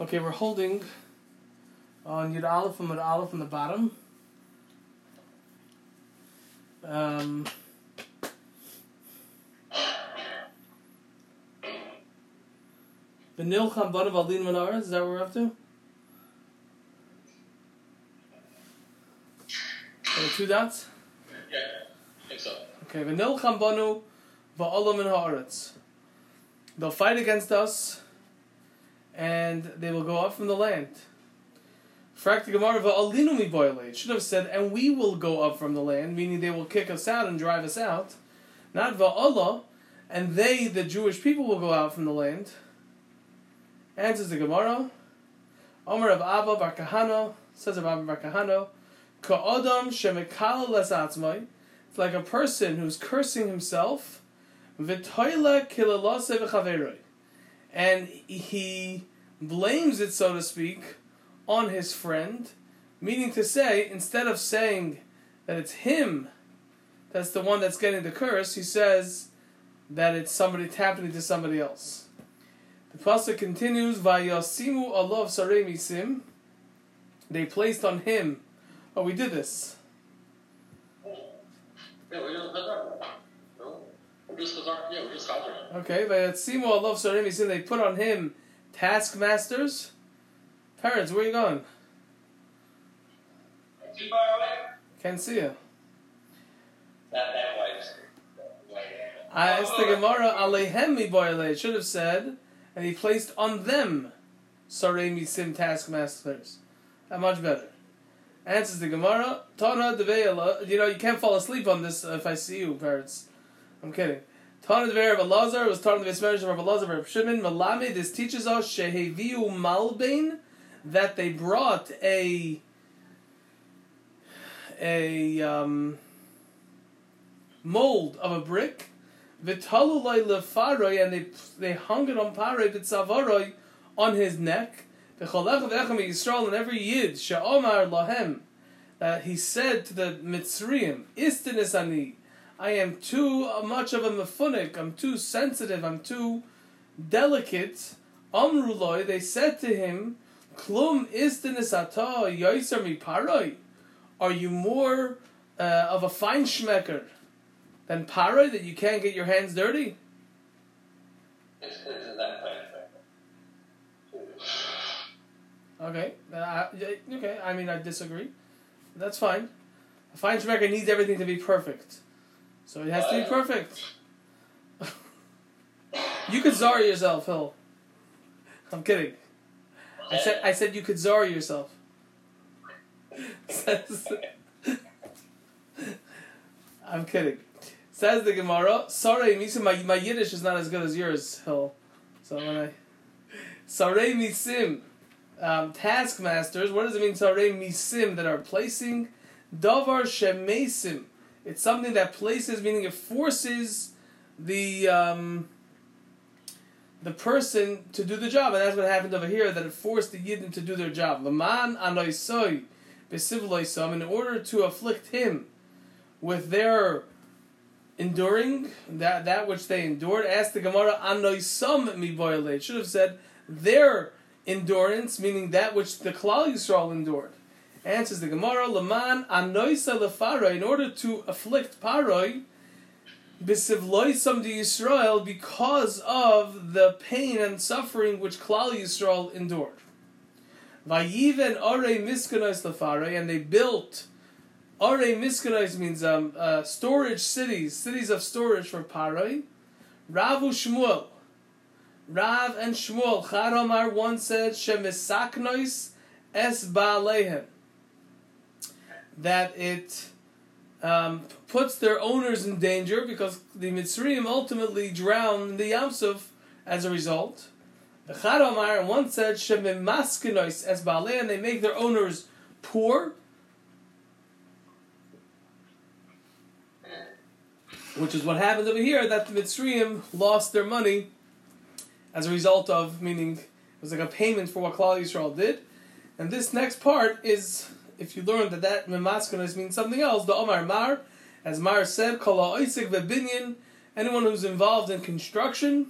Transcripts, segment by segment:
Okay, we're holding on Yud Aleph and Yud Aleph on the bottom. Um, the Nilcham Banav Aldin Menorah, is that what we're up to? Are two dots? Yeah, I think so. Okay, V'nilcham Banu Va'olam Min Haaretz. They'll fight against us, and they will go up from the land. It should have said, and we will go up from the land, meaning they will kick us out and drive us out. Not Va'allah, and they, the Jewish people, will go out from the land. Answers the Gemara. Omer of Abba Bar Kahana, says of Abba Bar Kahana, Ka'odam Shemekal Lesatzmai. It's like a person who's cursing himself, v'toila kilalase v'chaveroi, and he blames it, so to speak, on his friend, meaning to say, instead of saying that it's him that's the one that's getting the curse, he says that it's somebody tapping to somebody else. The pasuk continues, "Vayasimu Allah sarei misim." They placed on him. Oh, we did this. Yeah, we just had that. No? We're just yeah, we're just gathering. Okay, Vayasimu Allah sarei misim. They put on him taskmasters. Parents, where are you going? Can't see you. That that wipes. I asked the Gemara, Alehem mi boile. It should have said, and he placed on them Sarei Misim taskmasters. That much better. Answers the Gemara, Tana Deve'ela. You know, you can't fall asleep on this if I see you, parents. I'm kidding. Tana Deve'er of Elazar was Tana Deve'er of Elazar of Shimon. Malami, this teaches us, Sheheviu Malbain, that they brought a a um, mold of a brick V'talulay lefaroy, and they they hung it on paroi v'tzavaroy on his neck. V'cholech v'echem Yisrael, and every yid she'omar lahem, that he said to the Mitzrayim, Istinis ani, I am too much of a mefunik, I'm too sensitive, I'm too delicate. Amruloi, they said to him, Klum istinis ata yoiser mi paroi. Are you more uh, of a fine schmecker than paroi that you can't get your hands dirty? Okay, uh, okay. I mean, I disagree. That's fine. A fine schmecker needs everything to be perfect, so it has to be perfect. you could zar yourself, Hill. I'm kidding. I said I said you could zar yourself. Says- I'm kidding. Says the Gemara. Sorry, Misim, my, my Yiddish is not as good as yours, Hill. So when I Sarei Misim, um, taskmasters. What does it mean? Sarei Misim that are placing Davar Shemesim. It's something that places, meaning it forces the um, the person to do the job, and that's what happened over here. That it forced the Yidden to do their job. Laman anoisoi besivloisam in order to afflict him with their enduring that that which they endured. Asked the Gemara anoisam mi boile. It should have said their endurance, meaning that which the Klal Yisrael endured. Answers the Gemara, Laman anoisa lefaro, in order to afflict Paroi, bisivloisam de Yisrael, because of the pain and suffering which Klal Yisrael endured. Vayiven ore miskanois lefaro, and they built Are Miskanois means um, uh, storage cities, cities of storage for Paroi. Ravu Shmuel. Rav and Shmuel. Charomar one said, Shemisaknois es Baalehem. That it um, puts their owners in danger because the Mitzrayim ultimately drown in the Yamsuf as a result. The Charomar once said, Shemimaskanois es Baalehem. They make their owners poor. Which is what happened over here, that the Mitzrayim lost their money as a result of, meaning it was like a payment for what Klal Yisrael did. And this next part is, if you learn that that Memaskanos means something else, the Omar Mar, as Mar said, Kala Isaac Vebinyan, anyone who's involved in construction,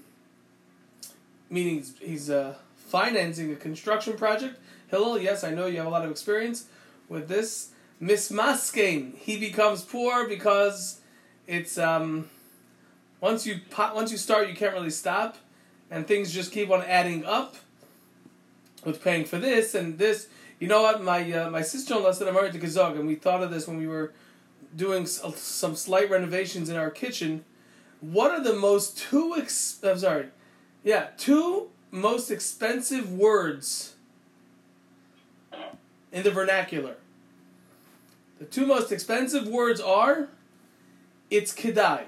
meaning he's, uh, financing a construction project. Hillel, yes, I know you have a lot of experience with this. Mismaskein, he becomes poor because it's um, once you once you start, you can't really stop, and things just keep on adding up. With paying for this and this, you know what? My uh, my sister in law said I'm married to Gazog, and we thought of this when we were doing s- some slight renovations in our kitchen. What are the most two? Ex- I'm sorry, yeah, two most expensive words in the vernacular. The two most expensive words are it's kedai.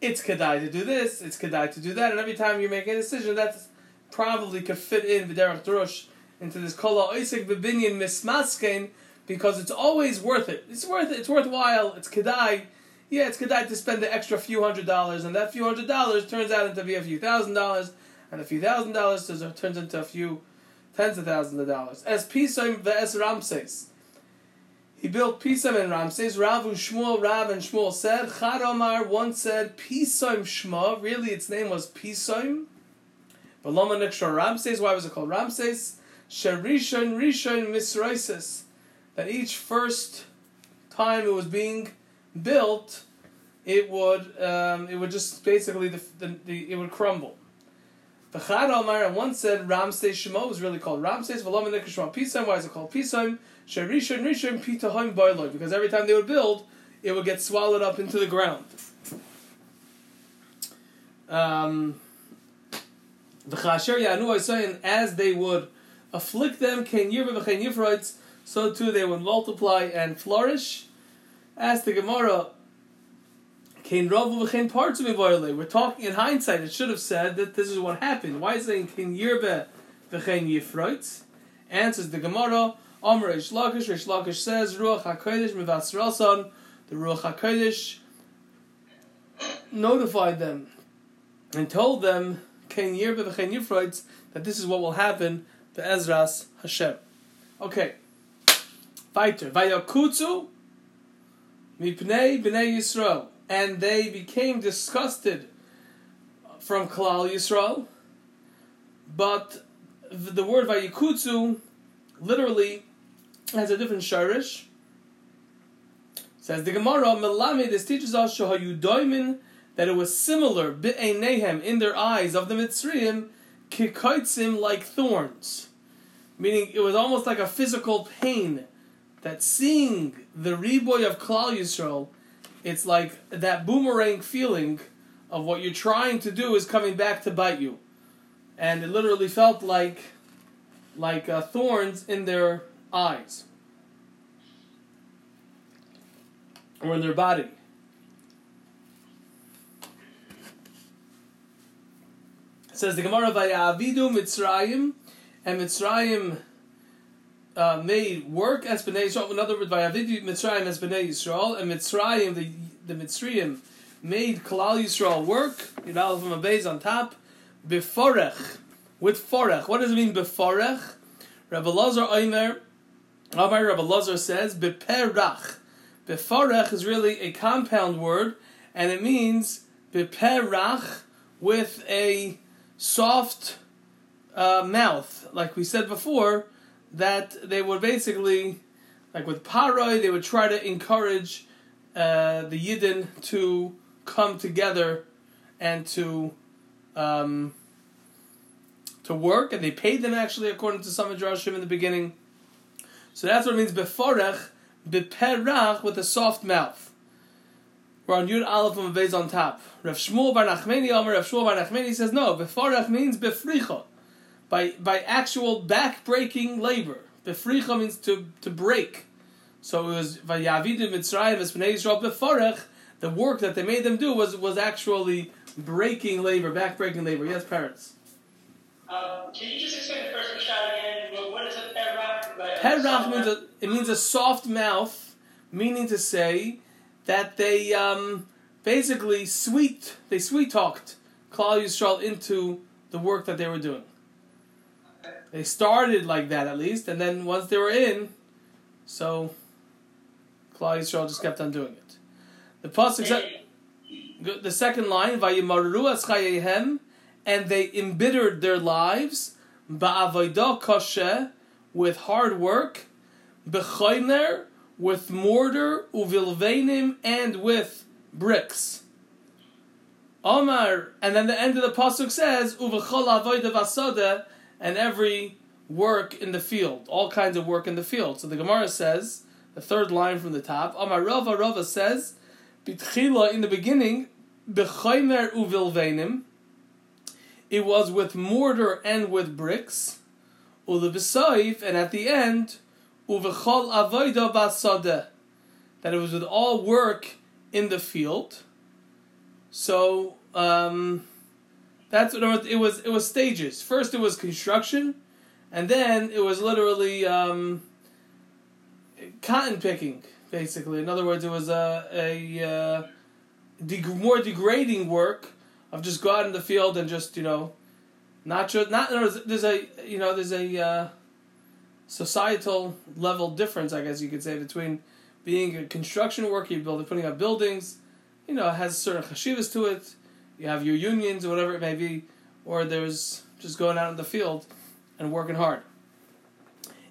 It's kedai to do this, it's kedai to do that, and every time you make a decision, that's probably could fit in V'derech Drush into this Kola Oisik Bebinyan Mismaskein because it's always worth it. It's worth it, it's worthwhile, it's kedai. Yeah, it's kedai to spend the extra few hundred dollars, and that few hundred dollars turns out into be a few thousand dollars, and a few thousand dollars turns- into a few tens of thousands of dollars. As Pisoim Ve'es Ramses. He built Pisam and Ramses. Rav and Shmuel, Rav and Shmuel said, Chad Omar once said, Pisoim Shma. Really, its name was Pisoim. But Lama Nikshar Ramses. Why was it called Ramses? Sharishon Rishon Misraisis. That each first time it was being built, it would um, it would just basically the, the, the it would crumble. The Chad Omar one said Ramses Shema was really called Ramses. V'lama Nikshar Pisoim. Why is it called Pisoim? Sharishon Rishon Pitahim Boiloi. Because every time they would build, it would get swallowed up into the ground. Um, saying, as they would afflict them, so too they would multiply and flourish. As the Gemara, Ken Ravu v'Chen Partzumi Boiloi. We're talking in hindsight, it should have said that this is what happened. Why is it saying Ken Yirba v'Chen Yifroitz? Answers the Gemara, Amr Reish Lakish, Reish Lakish says, Ruach HaKodesh Mivasrasan, the Ruach HaKodesh notified them and told them, Ken Yirbe v'Chen Yifroitz, that this is what will happen to Ezras Hashem. Okay. Weiter. Vayakutsu mipnei b'nei Yisrael. And they became disgusted from Klal Yisrael. But the word Vayakutsu literally has a different shirish. Says the Gemara, Melamed, this teaches us Shahayudoimin that it was similar, Bi'einehem, in their eyes of the Mitzrayim, Kikaitzim like thorns. Meaning it was almost like a physical pain that seeing the reboy of Klal Yisrael, it's like that boomerang feeling of what you're trying to do is coming back to bite you. And it literally felt like like uh, thorns in their eyes or in their body. Says the Gemara Vayavidu Mitzrayim, and Mitzrayim uh, made work as Bnei Yisrael. In other words, Vayavidu Mitzrayim as Bnei Yisrael, and Mitzrayim, the the Mitzrayim, made Klal Yisrael work. Yidal from a base on top, beforech with forech. What does it mean beforech? Rabbi Lazar Oimer, Rabbi Rabbi Lazar says beperach. Beforech is really a compound word, and it means beperach with a soft uh, mouth, like we said before, that they would basically, like with paroi, they would try to encourage uh, the Yidden to come together and to um, to work, and they paid them actually according to some Midrashim in the beginning. So that's what it means beforech, beperach with a soft mouth. We're on Yud Aleph and Vez on top. Rav Shmuel Bar Nachmeni Omer, Rav Shmuel Bar Nachmeni says no, beforech means befricha, by by actual back-breaking labor. Befricha means to to break. So it was Vayavidu Mitzrayim as Bnei Yisrael beforech. The work that they made them do was was actually breaking labor, back-breaking labor. Yes, parents. Um, can you just explain the first shot again? What, what is a perach? Perach means a, it means a soft mouth, meaning to say that they um, basically sweet they sweet talked Klal Yisrael into the work that they were doing. They started like that at least, and then once they were in, so Klal Yisrael just kept on doing it. The pasuk the second line, "Vayimaru aschayehem," and they embittered their lives ba'avodah kosher with hard work, b'chayner with mortar, uvilvenim and with bricks. Omar, and then the end of the pasuk says vasada, and every work in the field, all kinds of work in the field. So the Gemara says, the third line from the top, Omar Rava Rava says, bitchila in the beginning, b'chaymer uvilvenim, it was with mortar and with bricks, ulebesayif, and at the end, uvechol avodah basada, that it was with all work in the field. So um, that's what it was. It was stages. First, it was construction, and then it was literally um, cotton picking. Basically, in other words, it was a a uh, more degrading work of just go out in the field and just you know, not just not there's a you know there's a uh, societal level difference I guess you could say between being a construction worker, you build putting up buildings, you know, has certain chashivas to it. You have your unions or whatever it may be, or there's just going out in the field and working hard.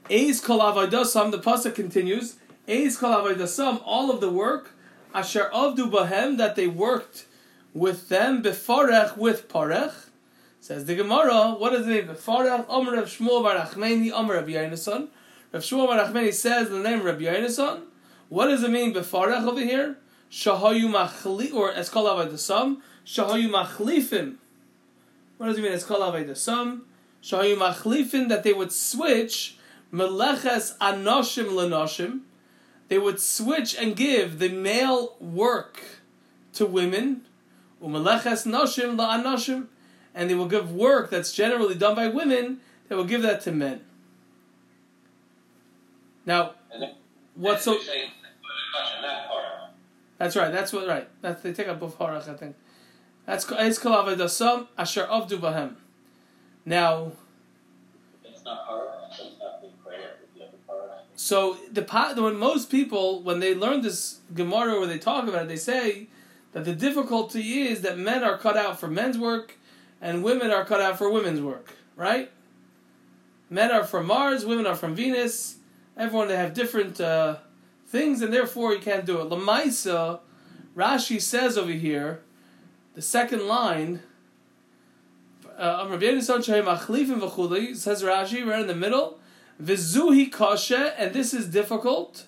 Eis kol avodah the pasuk continues. Eis kol avodah all of the work asher avdu bahem that they worked with them befarech with parech. Says the Gemara, what is it mean? Befarech Amr Rav Shmuel Bar Nachmeni Amr Rav Yonason. Rav Shmuel Bar Nachmeni says the name Rav Yonason. What does it mean befarech over here? Shahayu machli or as called by the sum. Shahayu machlifim. What does it mean? As called the sum. Shahayu machlifim that they would switch meleches anoshim lenoshim. They would switch and give the male work to women. Umeleches noshim la anoshim, and they will give work that's generally done by women. They will give that to men. Now, what's so? That's right. That's what right. That's they take up both harach. I think. That's it's kol avodah asher avdu bahem. Now. It's not harach. It's not being. So the when most people when they learn this Gemara or they talk about it, they say that the difficulty is that men are cut out for men's work and women are cut out for women's work, right? Men are from Mars, women are from Venus. Everyone they have different uh, things, and therefore you can't do it. Lamaisa, Rashi says over here, the second line. Uh, says Rashi right in the middle. Vizuhi kasha, and this is difficult.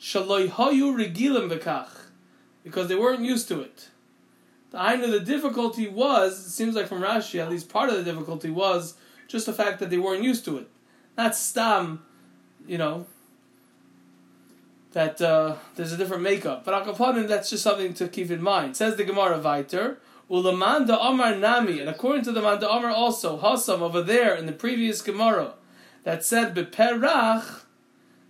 Shaloi hayu regilim because they weren't used to it. The I know the difficulty was, it seems like from Rashi, at least part of the difficulty was just the fact that they weren't used to it. Not stam, you know, that uh, there's a different makeup. But Akapanim, that's just something to keep in mind. Says the Gemara Viter, Ulamanda Amar Nami, and according to the Manda Amar also, Hasam over there in the previous Gemara, that said Beperach,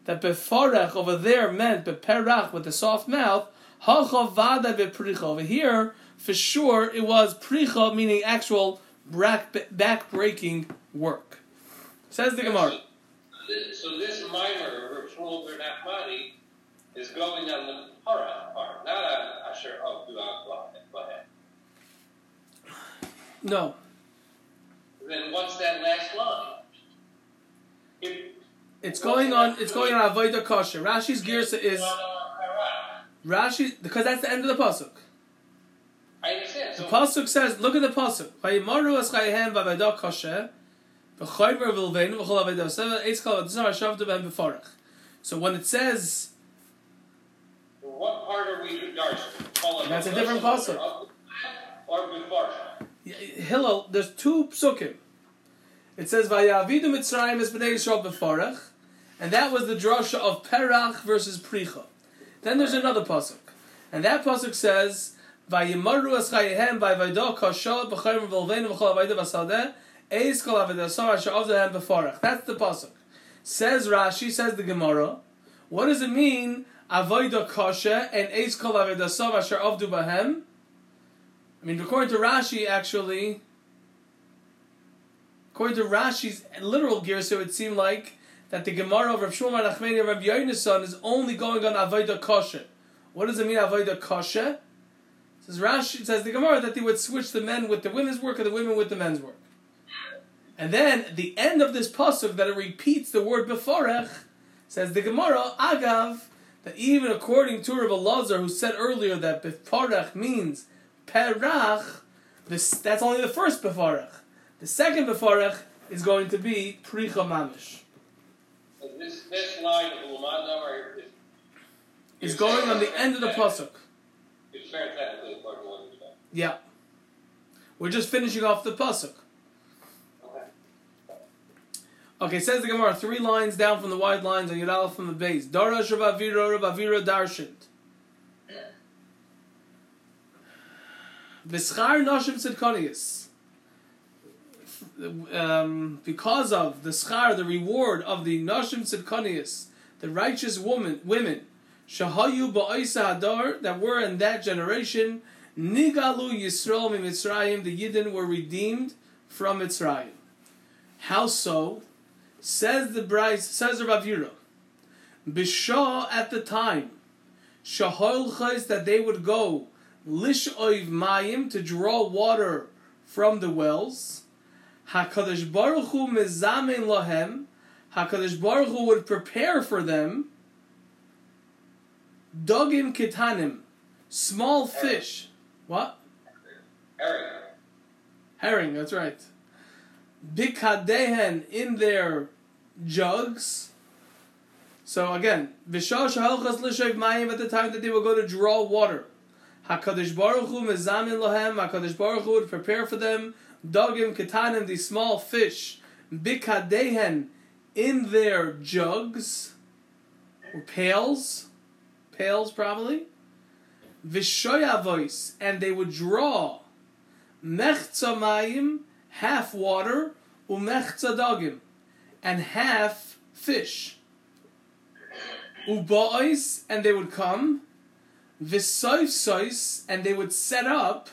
that Befarech over there meant Beperach with the soft mouth, over here, for sure, it was pricha, meaning actual back breaking work. Says the Gemara. So this, so this minor, Shmuel ben is going on the para part, not on Asher of Du'akla. Go ahead. No. Then what's that last line? It, it's going on. It's going on Avodah Kosher. Rashi's girsa is. Rashi, because that's the end of the pasuk. I understand. So the pasuk says, look at the pasuk. Vayimaru eschayehem v'avadah kosher v'chaymer v'lveinu v'chol avadah seva eitz kol avadah shavtu b'hem b'farach. So when it says, what part are we darshan? That's a different pasuk. Or b'farach. Hillel, there's two psukim. It says Vayavidu Mitzrayim es b'nei Yisrael b'farach, and that was the drasha of Perach versus Pricha. Then there's another pasuk, and that pasuk says, "Vayimaru es chayehem kashal b'chayim v'olveinu v'chol avayda v'sadeh eis kol avayda sar asher avdahem b'forach." That's the pasuk. Says Rashi, says the Gemara. What does it mean? Avoida kasha and eis kol avayda sar asher avdu b'hem. I mean, according to Rashi, actually, according to Rashi's literal gear, so it seemed like that the Gemara of Rav Shmuel Nachmani and Rav Yonason is only going on Avodah Kosher. What does it mean Avodah Kosher? Says Rashi says the Gemara that they would switch the men with the women's work and the women with the men's work. And then at the end of this pasuk that it repeats the word beforech, says the Gemara, Agav, that even according to Rav Elazar, who said earlier that beforech means perach, this, that's only the first beforech. The second beforech is going to be pricha mamish. This, this line of Umadam Is going on the end of the pasuk. It's parenthetically according to what you said. Yeah. We're just finishing off the pasuk. Okay. Okay, says the Gemara, three lines down from the wide lines on Yudala from the base. Darash Rav Avira, Rav Avira Darshint. V'schar Nashim Tzidkonius. Um, because of the schar, the reward of the Nashim Tzidkonius, the righteous woman, women, Shahayu Ba'isa Hadar, that were in that generation, Nigalu Yisrael Mitzrayim, the Yidden were redeemed from Mitzrayim. How so? Says the Bryce, says Rav Yira, Bishah at the time, Shahol Chais, that they would go Lish Oiv Mayim to draw water from the wells. Hakadosh Baruch Hu mezamen lahem. Hakadosh Baruch Hu would prepare for them. Dogim kitanim, small fish. What? Eric. Herring. That's right. Bikadehen in their jugs. So again, Vishal Shahalchas Lishav Mayim at the time that they will go to draw water. Hakadosh Baruch Hu mezamin lohem. Hakadosh Baruch Hu would prepare for them dogim ketanim, these small fish, bikadehen, in their jugs or pails, pails probably. Vishoyavois, and they would draw mechza mayim, half water, umechza dogim, and half fish. Uba'is, and they would come. Visoifsois, and they would set up,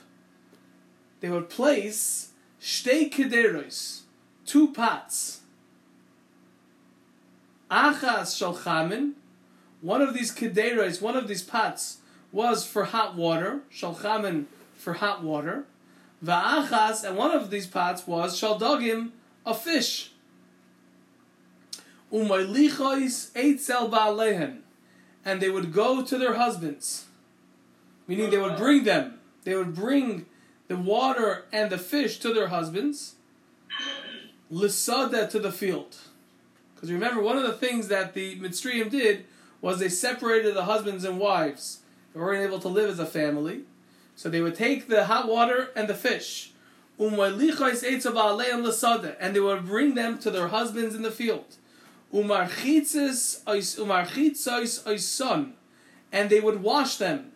they would place Shtei kederos, two pots. Achas shalchamin, one of these kederos, one of these pots was for hot water, shalchamin for hot water. Va'achas, and one of these pots was shaldogim, a fish. Umaylichois eitzel ba'alehen, and they would go to their husbands, meaning they would bring them. They would bring the water and the fish to their husbands, lisada to the field. Because remember, one of the things that the Mitzrayim did was they separated the husbands and wives. They weren't able to live as a family. So they would take the hot water and the fish, and they would bring them to their husbands in the field. And they would wash them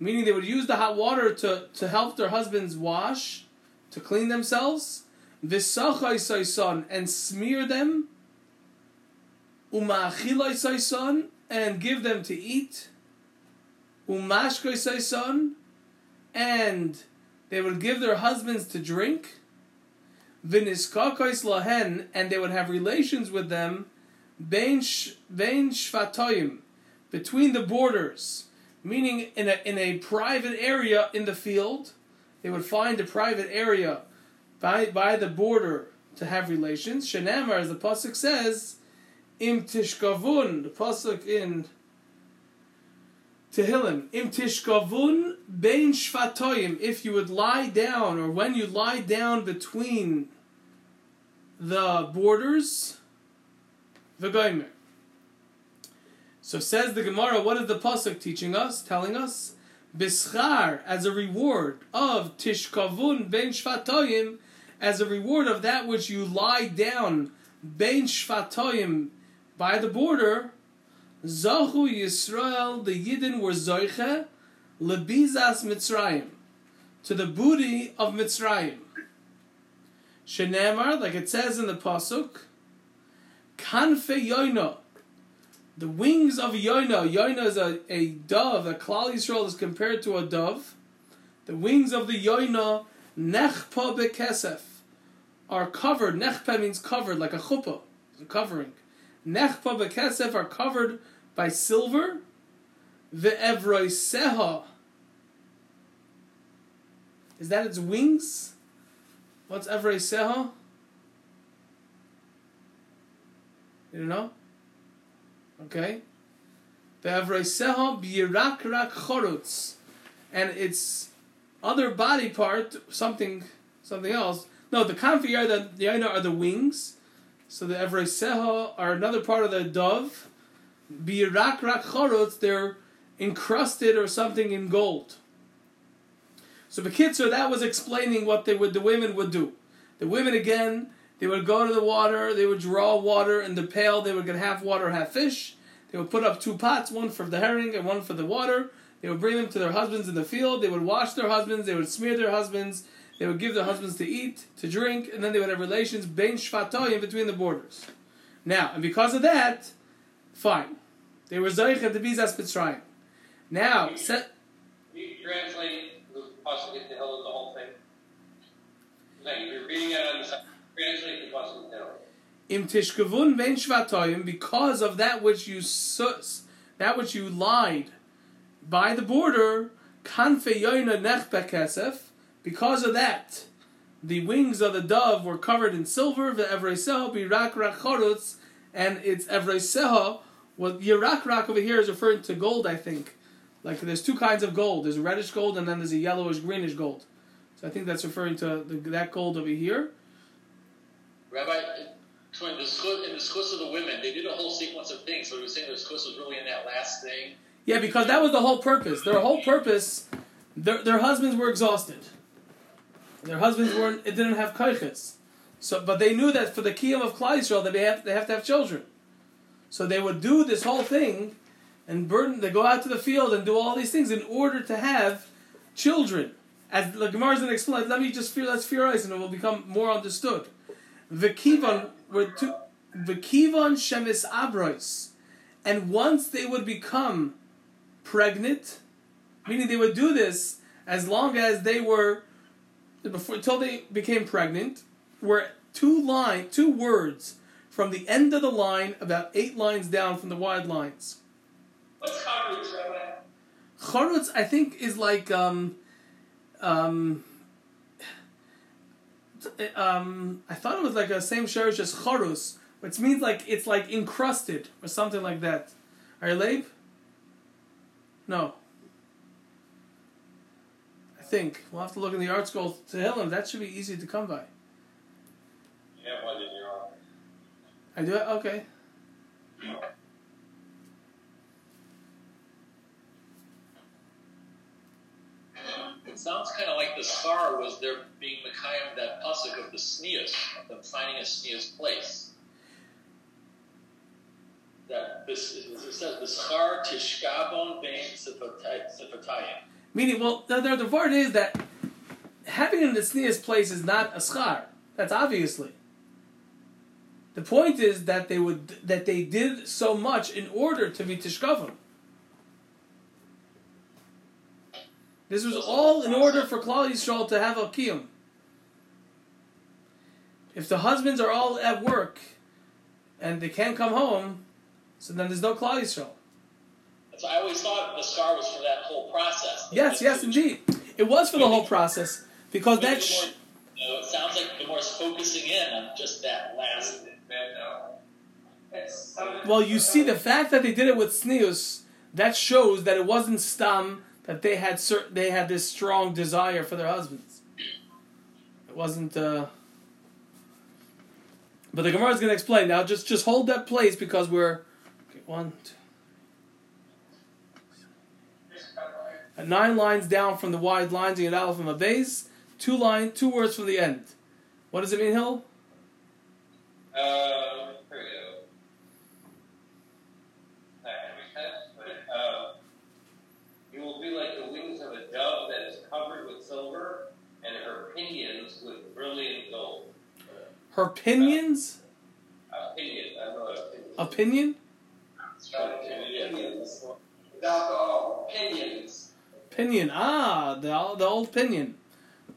meaning they would use the hot water to, to help their husbands wash, to clean themselves, and smear them, and give them to eat, son, and they would give their husbands to drink, Viniskakois lahen, and they would have relations with them, between the borders meaning in a, in a private area in the field. They would find a private area by, by the border to have relations. Shenamar, as the Pasuk says, Im Tishkavun, the Pasuk in Tehillim, Im Tishkavun Bein Shvatoyim, if you would lie down, or when you lie down between the borders, V'goymer. So says the Gemara, what is the pasuk teaching us, telling us? Bischar, as a reward of Tishkavun ben Shvatoyim, as a reward of that which you lie down ben Shvatoyim by the border, Zahu Yisrael, the Yidden were Zoiche, Lebizas Mitzrayim, to the booty of Mitzrayim. Shenemar, like it says in the pasuk, Kanfe Yoino, the wings of Yona. Yona is a, a dove. A Klal Yisrael is compared to a dove. The wings of the Yona, nechpa bekesef, are covered. Nechpa means covered, like a chuppah, a covering. Nechpa bekesef are covered by silver. Ve'evroiseha, Is that its wings? What's Evrei Seha? You don't know? Okay. Be'evrei Seha b'yirak rak chorutz. And its other body part, something something else. No, the kanfi the, the are the wings. So the Evrei Seha are another part of the dove. B'yirak rak chorutz, they're encrusted or something in gold. So Bekitzer, that was explaining what they would the women would do. The women again, they would go to the water, they would draw water in the pail, they would get half water, half fish. They would put up two pots, one for the herring and one for the water. They would bring them to their husbands in the field, they would wash their husbands, they would smear their husbands, they would give their husbands to eat, to drink, and then they would have relations bein shvatoyim between the borders. Now, and because of that, fine. They were Zoich at the Bizas Mitzrayim. Now, set, You translate the pasuk into Hill of the whole thing. No, you're reading it on the side. Translate the pasuk Hill. im tishkavun ben shvatoyim because of that which you sus, that which you lied by the border kanfe yoina nech bekesef because of that the wings of the dove were covered in silver the birak rachorutz and its evreseho well yirak rak over here is referring to gold I think like there's two kinds of gold there's reddish gold and then there's a yellowish greenish gold so I think that's referring to the, that gold over here Rabbi, in the schus in the schus of the women, they did a whole sequence of things. So we were saying the schus was really in that last thing. Yeah, because that was the whole purpose. Their whole purpose, their, their husbands were exhausted. Their husbands weren't. It didn't have kaiches. So, but they knew that for the kiyum of Klal Yisrael, they have they have to have children. So they would do this whole thing, and burden. They go out to the field and do all these things in order to have children. As the Gemara is going to explain, let me just fear. Let's theorize, and it will become more understood. V'kivan were two. V'kivan shemis abrois, and once they would become pregnant, meaning they would do this as long as they were before until they became pregnant, were two line two words from the end of the line, about eight lines down from the wide lines. What's Chavrutz, Rabbi? Chorutz, I think, is like um, um, um, I thought it was like a same shirish as chorus, which means like it's like encrusted or something like that. Are you late? No. I think we'll have to look in the ArtScroll to Hillam. That should be easy to come by. You have one in your office. I do it. Okay. It sounds kind of like the scar was there being Mekayim, that pasuk of the sneas, of them finding a sneas place. That this it says the scar tishkabon bein sifatayim. Meaning, well, the, the, the is that having in the sneeze place is not a schar. That's obviously. The point is that they would that they did so much in order to be tishkavim. This was all in order for Klal Yisrael to have a kiyum. If the husbands are all at work and they can't come home, so then there's no Klal Yisrael. So I always thought the scar was for that whole process. Yes, yes, indeed. It was for the whole process because that. Sh- more- you know, it sounds like the more is focusing in on just that last. Bad now. It's, Well, you see, the fact that they did it with Sneus, that shows that it wasn't stam that they had cer- they had this strong desire for their husbands. It wasn't. Uh... But the Gemara is going to explain now. Just just hold that place because we're okay, one, two, uh, nine lines down from the wide lines in Yad Aleph from a base. Two line, two words from the end. What does it mean, Hill? Um, here we go. Not every test, uh, you will be like the wings of a dove that is covered with silver, and her pinions with brilliant gold. Her pinions. Uh, pinion, I don't know what a pinion. Opinion. Pinions. Without the O, pinions. Pinion. Ah, the the old pinion.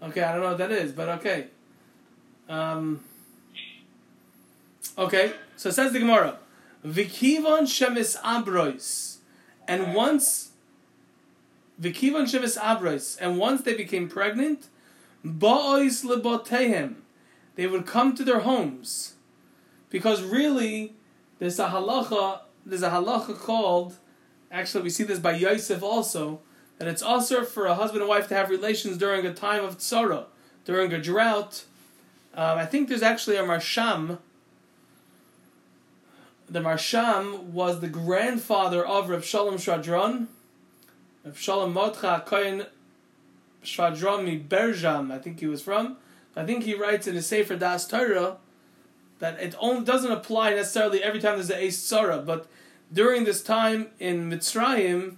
Okay, I don't know what that is, but okay. Um. Okay, so it says the Gemara, "Vikivon shemis abrois," and once Vikivon shemis abrois, and once they became pregnant, ba'ois lebotehem. They would come to their homes. Because really, there's a halacha, there's a halacha called, actually we see this by Yosef also, that it's also for a husband and wife to have relations during a time of sorrow, during a drought. Um, I think there's actually a Maharsham. The Maharsham was the grandfather of Reb Shalom Schwadron, Reb Shalom Motcha Kohen Schwadron mi Berjam, I think he was from. I think he writes in his Sefer Das Torah that it only doesn't apply necessarily every time there's a Ace Tzara, but during this time in Mitzrayim,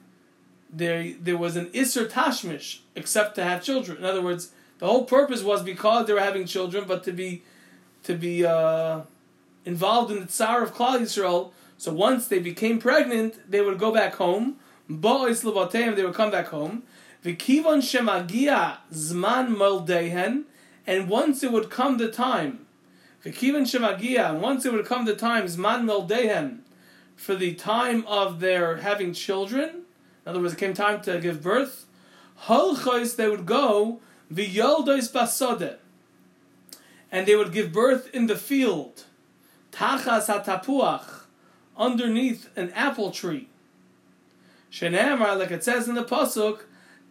there there was an Isser Tashmish, except to have children. In other words, the whole purpose was because they were having children, but to be to be uh, involved in the Tsar of Klal Yisrael. So once they became pregnant, they would go back home. Bo'is levateim, they would come back home. V'kivon shemagia zman moldehen, and once it would come the time, v'kivon shemagia, once it would come the time zman moldehen, for the time of their having children. In other words, it came time to give birth. Holchois, they would go v'yoldois basode, and they would give birth in the field. Tachas hatapuach, underneath an apple tree. Shenemar, like it says in the pasuk,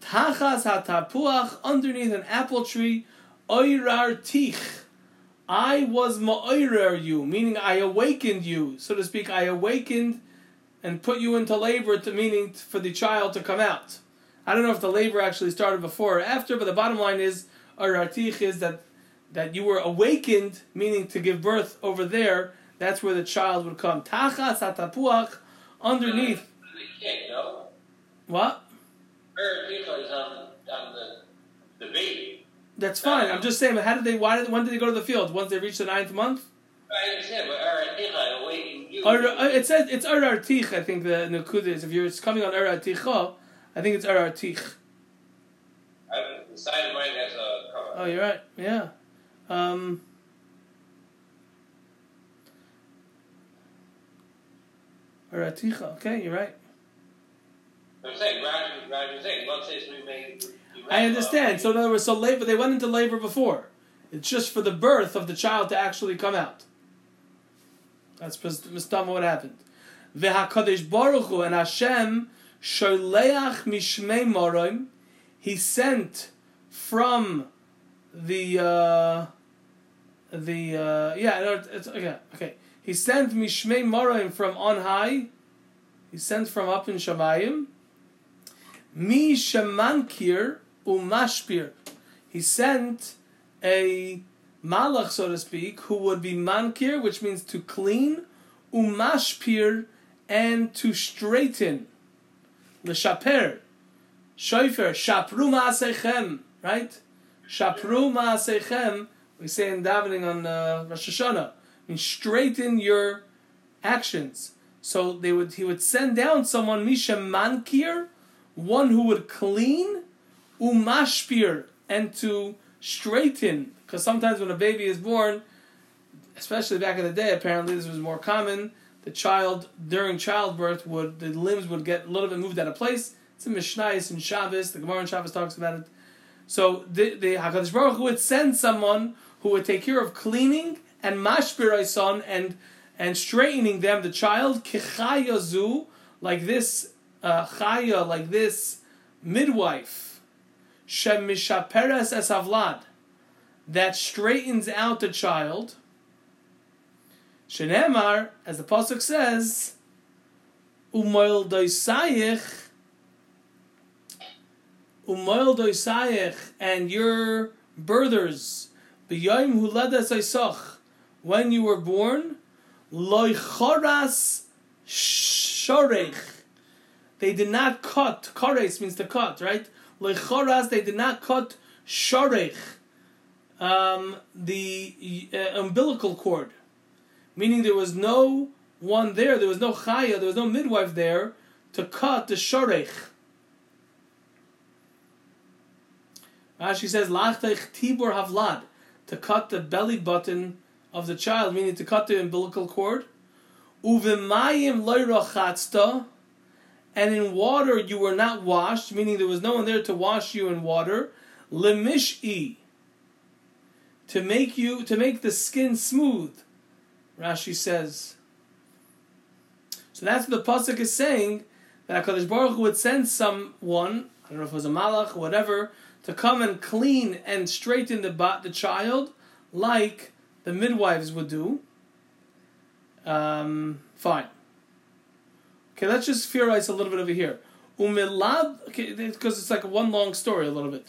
Tachas hatapuach, underneath an apple tree, oirar tich. I was ma'oirer you, meaning I awakened you, so to speak. I awakened and put you into labor, to meaning for the child to come out. I don't know if the labor actually started before or after, but the bottom line is, oirar tich is that that you were awakened, meaning to give birth over there. That's where the child would come. Tachas hatapuach, underneath. No? What? The. That's fine. I'm just saying. How did they? Why did? When did they go to the field? Once they reached the ninth month? I understand, but Erethicha awakened it says it's Arar Tich. I think the Nakud is. If you're it's coming on Ararticha, I think it's Arar Tich. I, the side of mine has a cover. Oh, you're right. Yeah. Um, Okay, you're right. I'm saying, Roger, Roger's saying, let's say we made. I understand. uh, So in other words, so labor they went into labor before. It's just for the birth of the child to actually come out. That's mistama what happened. V'hakadosh baruch Hu and Hashem sholeach mishmei morim. He sent from the uh, the uh, yeah it's okay okay. He sent mishmei morim from on high. He sent from up in Shamayim. Mi shemankir umashpir. He sent a malach, so to speak, who would be mankir, which means to clean, umashpir, and to straighten. L'shaper. Shoifer, shapru ma'asechem, right? Shapru ma'asechem, we say in davening on uh, Rosh Hashanah, means straighten your actions. So they would, he would send down someone, Misha Mankir, one who would clean, umashpir, and to straighten. Because sometimes when a baby is born, especially back in the day, apparently this was more common. The child during childbirth would the limbs would get a little bit moved out of place. It's in Mishnayos and Shabbos. The Gemara in Shabbos talks about it. So the the Hakadosh Baruch Hu would send someone who would take care of cleaning and mashpir son and and straightening them. The child kichayazu like this uh, chaya like this midwife shem mishaperes es avlad that straightens out the child. Shenemar, as the pasuk says, umoil doisayich, umoil doisayich, and your birthers, b'yoyim huladas oisach, when you were born, loichoras shorech. They did not cut. Kores means to cut, right? Loichoras, they did not cut shorech, um, the uh, umbilical cord meaning there was no one there, there was no chaya, there was no midwife there to cut the shorech. Rashi says, Lachtech tibur havlad, to cut the belly button of the child, meaning to cut the umbilical cord. Uvimayim loyrochatzta, and in water you were not washed, meaning there was no one there to wash you in water. Lemish'i, to make you to make the skin smooth. Rashi says. So that's what the pasuk is saying that Hakadosh Baruch Hu would send someone, I don't know if it was a malach, whatever, to come and clean and straighten the ba- the child like the midwives would do. Um, fine. Okay, let's just theorize a little bit over here. Umilab, okay, because it's like one long story a little bit.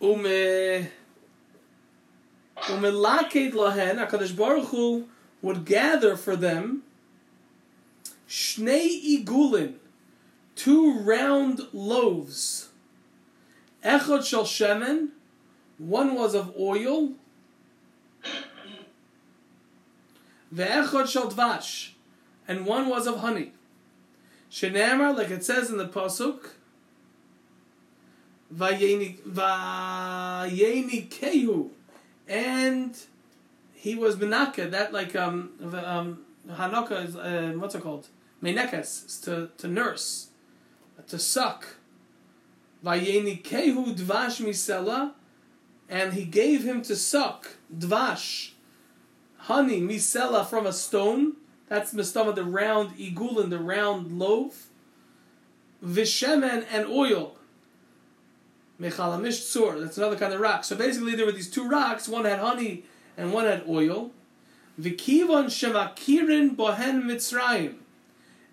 Ume, umilaket lahen, Hakadosh Baruch Hu would gather for them shnei igulin, two round loaves. Echad shel shemen, one was of oil. Ve'echad shel dvash, and one was of honey. Shenamar, like it says in the pasuk, Vayeni Kehu, and he was menaka. That like um um hanakah is uh, what's it called? Menekes to to nurse, to suck. Vayeni Kehu dvash misela, and he gave him to suck dvash, honey misela from a stone. That's mistama, the round igulin, the round loaf. Vishemen and oil. Mechalamish tzur. That's another kind of rock. So basically, there were these two rocks. One had honey and one had oil. Vikivon shemakirin bohen mitzrayim.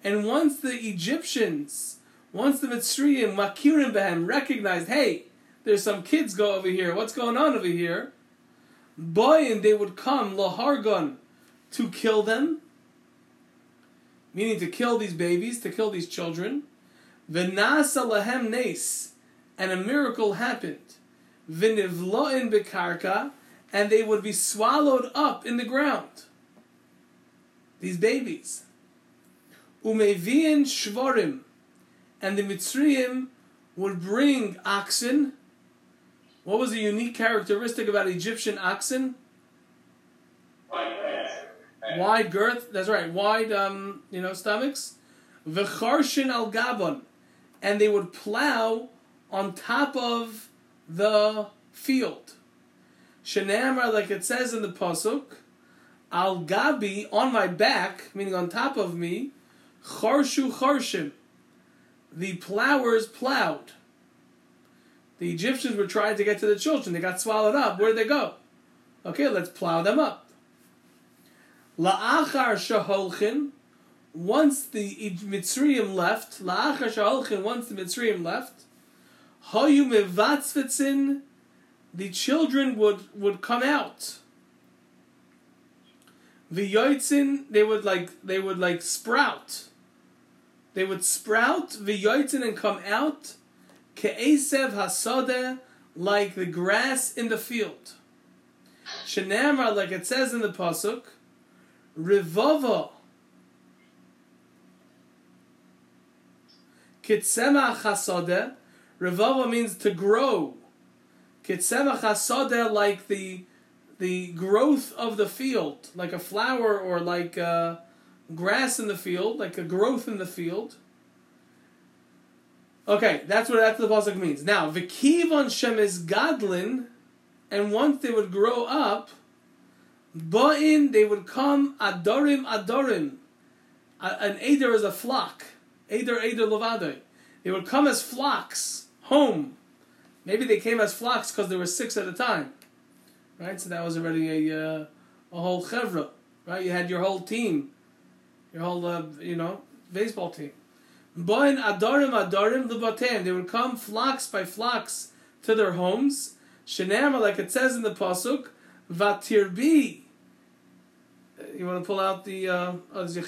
And once the Egyptians, once the Mitzrayim makirin behem recognized, hey, there's some kids go over here. What's going on over here? Boy, and they would come lahargon to kill them meaning to kill these babies, to kill these children. V'nasa lahem nes, and a miracle happened. V'nivloin bekarka, and they would be swallowed up in the ground. These babies. Umevian shvorim, and the Mitzrayim would bring oxen. What was the unique characteristic about Egyptian oxen? Wide girth, that's right, wide, um, you know, stomachs. V'charshin al gabon, and they would plow on top of the field. Shenamar, like it says in the pasuk, al gabi on my back, meaning on top of me, charshu charshim, the plowers plowed. The Egyptians were trying to get to the children. They got swallowed up. Where did they go? Okay, let's plow them up. La'achar shaholchin, once the Mitzrayim left, la'achar shaholchin, once the Mitzrayim left, the children would, would come out. V'yoitzin, they would like, they would like sprout. They would sprout, v'yoitzin, and come out, ke'esev hasodeh, like the grass in the field. Shenamar, like it says in the pasuk, Rivava. Kitsema chasode. Rivava means to grow. Kitsema chasode, like the the growth of the field, like a flower or like uh, grass in the field, like a growth in the field. Okay, that's what that's what the pasuk means. Now, vikivon shem is and once they would grow up, Ba'in, they would come adorim adorim. An Eder is a flock. Eder Eder Levadoi. They would come as flocks home. Maybe they came as flocks because there were six at a time. Right? So that was already a, uh, a whole chevra. Right? You had your whole team. Your whole, uh, you know, baseball team. Ba'in adorim adorim levatem. They would come flocks by flocks to their homes. Shenema, like it says in the Pasuk, Vatirbi. You want to pull out the uh, oh. You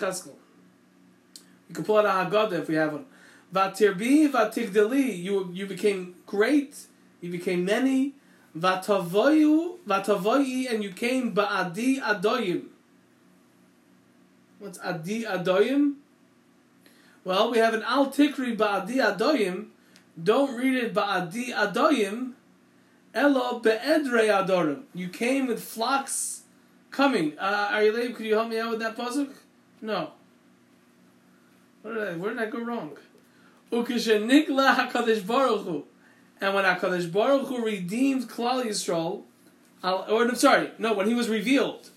can pull out a Haggadah if we have one. Vatirbi, vatigdali. You you became great. You became many. Vatavoyu, vatavoyi, and you came ba'adi adoyim. What's adi adoyim? Well, we have an al tikri ba'adi adoyim. Don't read it ba'adi adoyim. Elo be'edrei adorim. You came with flocks coming. Uh, are you late? Could you help me out with that puzzle? No. Did I, where did I go wrong? Hakadosh Baruch Hu, and when Hakadosh Baruch Hu redeemed Klal Yisrael, or I'm sorry, no, when he was revealed.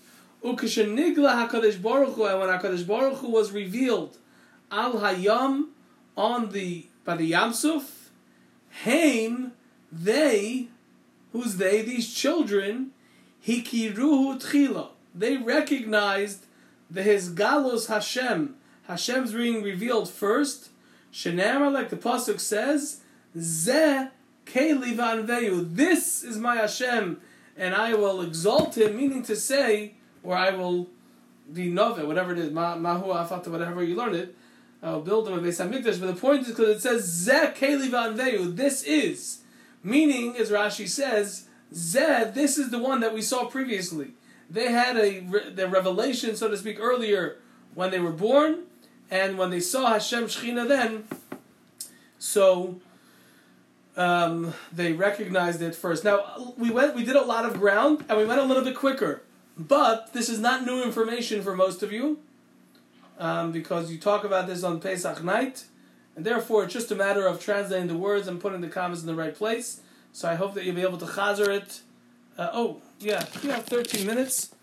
Ukashenigla Hakadosh Baruch Hu, and when Hakadosh Baruch Hu was revealed, Al Hayam on the by the Yamsuf, Haim they, who's they? These children, Hikiruhu Tchila. They recognized the his Hashem. Hashem's being revealed first. Shenamar, like the pasuk says, Zeh Keli Vanveyu. This is my Hashem, and I will exalt him. Meaning to say, or I will be nove, whatever it is, mahu afata, whatever you learn it. I'll build him a Beis Hamikdash. But the point is because it says Zeh Keli Vanveyu. This is. Meaning, as Rashi says, Zeh, this is the one that we saw previously. They had a the revelation, so to speak, earlier when they were born, and when they saw Hashem Shechina then, so um, they recognized it first. Now we went, we did a lot of ground, and we went a little bit quicker. But this is not new information for most of you, um, because you talk about this on Pesach night, and therefore it's just a matter of translating the words and putting the commas in the right place. So I hope that you'll be able to chazer it. Uh, oh, yeah, you have 13 minutes.